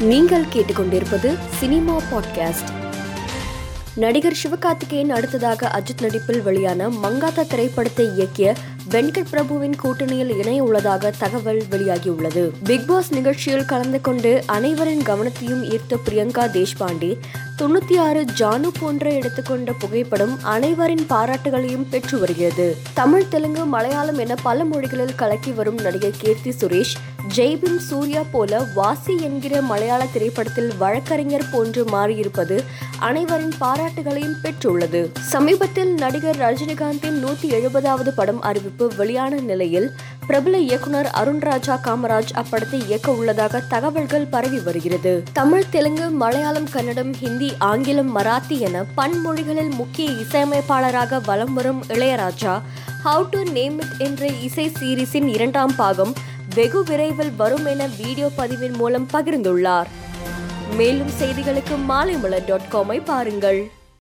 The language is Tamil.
நீங்கள் கேட்டுக்கொண்டிருப்பது சினிமா பாட்காஸ்ட். நடிகர் சிவகார்த்திகேயன் அடுத்ததாக அஜித் நடிப்பில் வெளியான மங்காத்தா திரைப்படத்தை இயக்கிய வெங்கட் பிரபுவின் கூட்டணியில் இணைய உள்ளதாக தகவல் வெளியாகியுள்ளது. பிக் பாஸ் நிகழ்ச்சியில் கலந்து கொண்டு அனைவரின் கவனத்தையும் ஈர்த்த பிரியங்கா தேஷ்பாண்டே தொண்ணூத்தி ஆறு ஜானு போன்ற எடுத்துக்கொண்ட புகைப்படம் அனைவரின் பாராட்டுகளையும் பெற்று வருகிறது. தமிழ் தெலுங்கு மலையாளம் என பல மொழிகளில் கலக்கி வரும் நடிகர் கீர்த்தி சுரேஷ் ஜெய்பிம் சூர்யா போல வாசி என்கிற மலையாள திரைப்படத்தில் வழக்கறிஞர் போன்று மாறியிருப்பது அனைவரின் பாராட்டுகளையும் பெற்றுள்ளது. சமீபத்தில் நடிகர் ரஜினிகாந்தின் நூத்தி எழுபதாவது படம் அறிவிப்பு வெளியான நிலையில் பிரபல இயக்குனர் அருண்ராஜா காமராஜ் அப்படத்தை இயக்க உள்ளதாக தகவல்கள் பரவி வருகிறது. தமிழ் தெலுங்கு மலையாளம் கன்னடம் ஹிந்தி ஆங்கிலம் மராத்தி என பன்மொழிகளில் முக்கிய இசையமைப்பாளராக வலம் வரும் Ilaiyaraaja how to name it என்ற இசை சீரிஸின் இரண்டாம் பாகம் வெகு விரைவில் வரும் என வீடியோ பதிவின் மூலம் பகிர்ந்துள்ளார். மேலும் செய்திகளுக்கு மாலைமலர் டாட் காமை பாருங்கள்.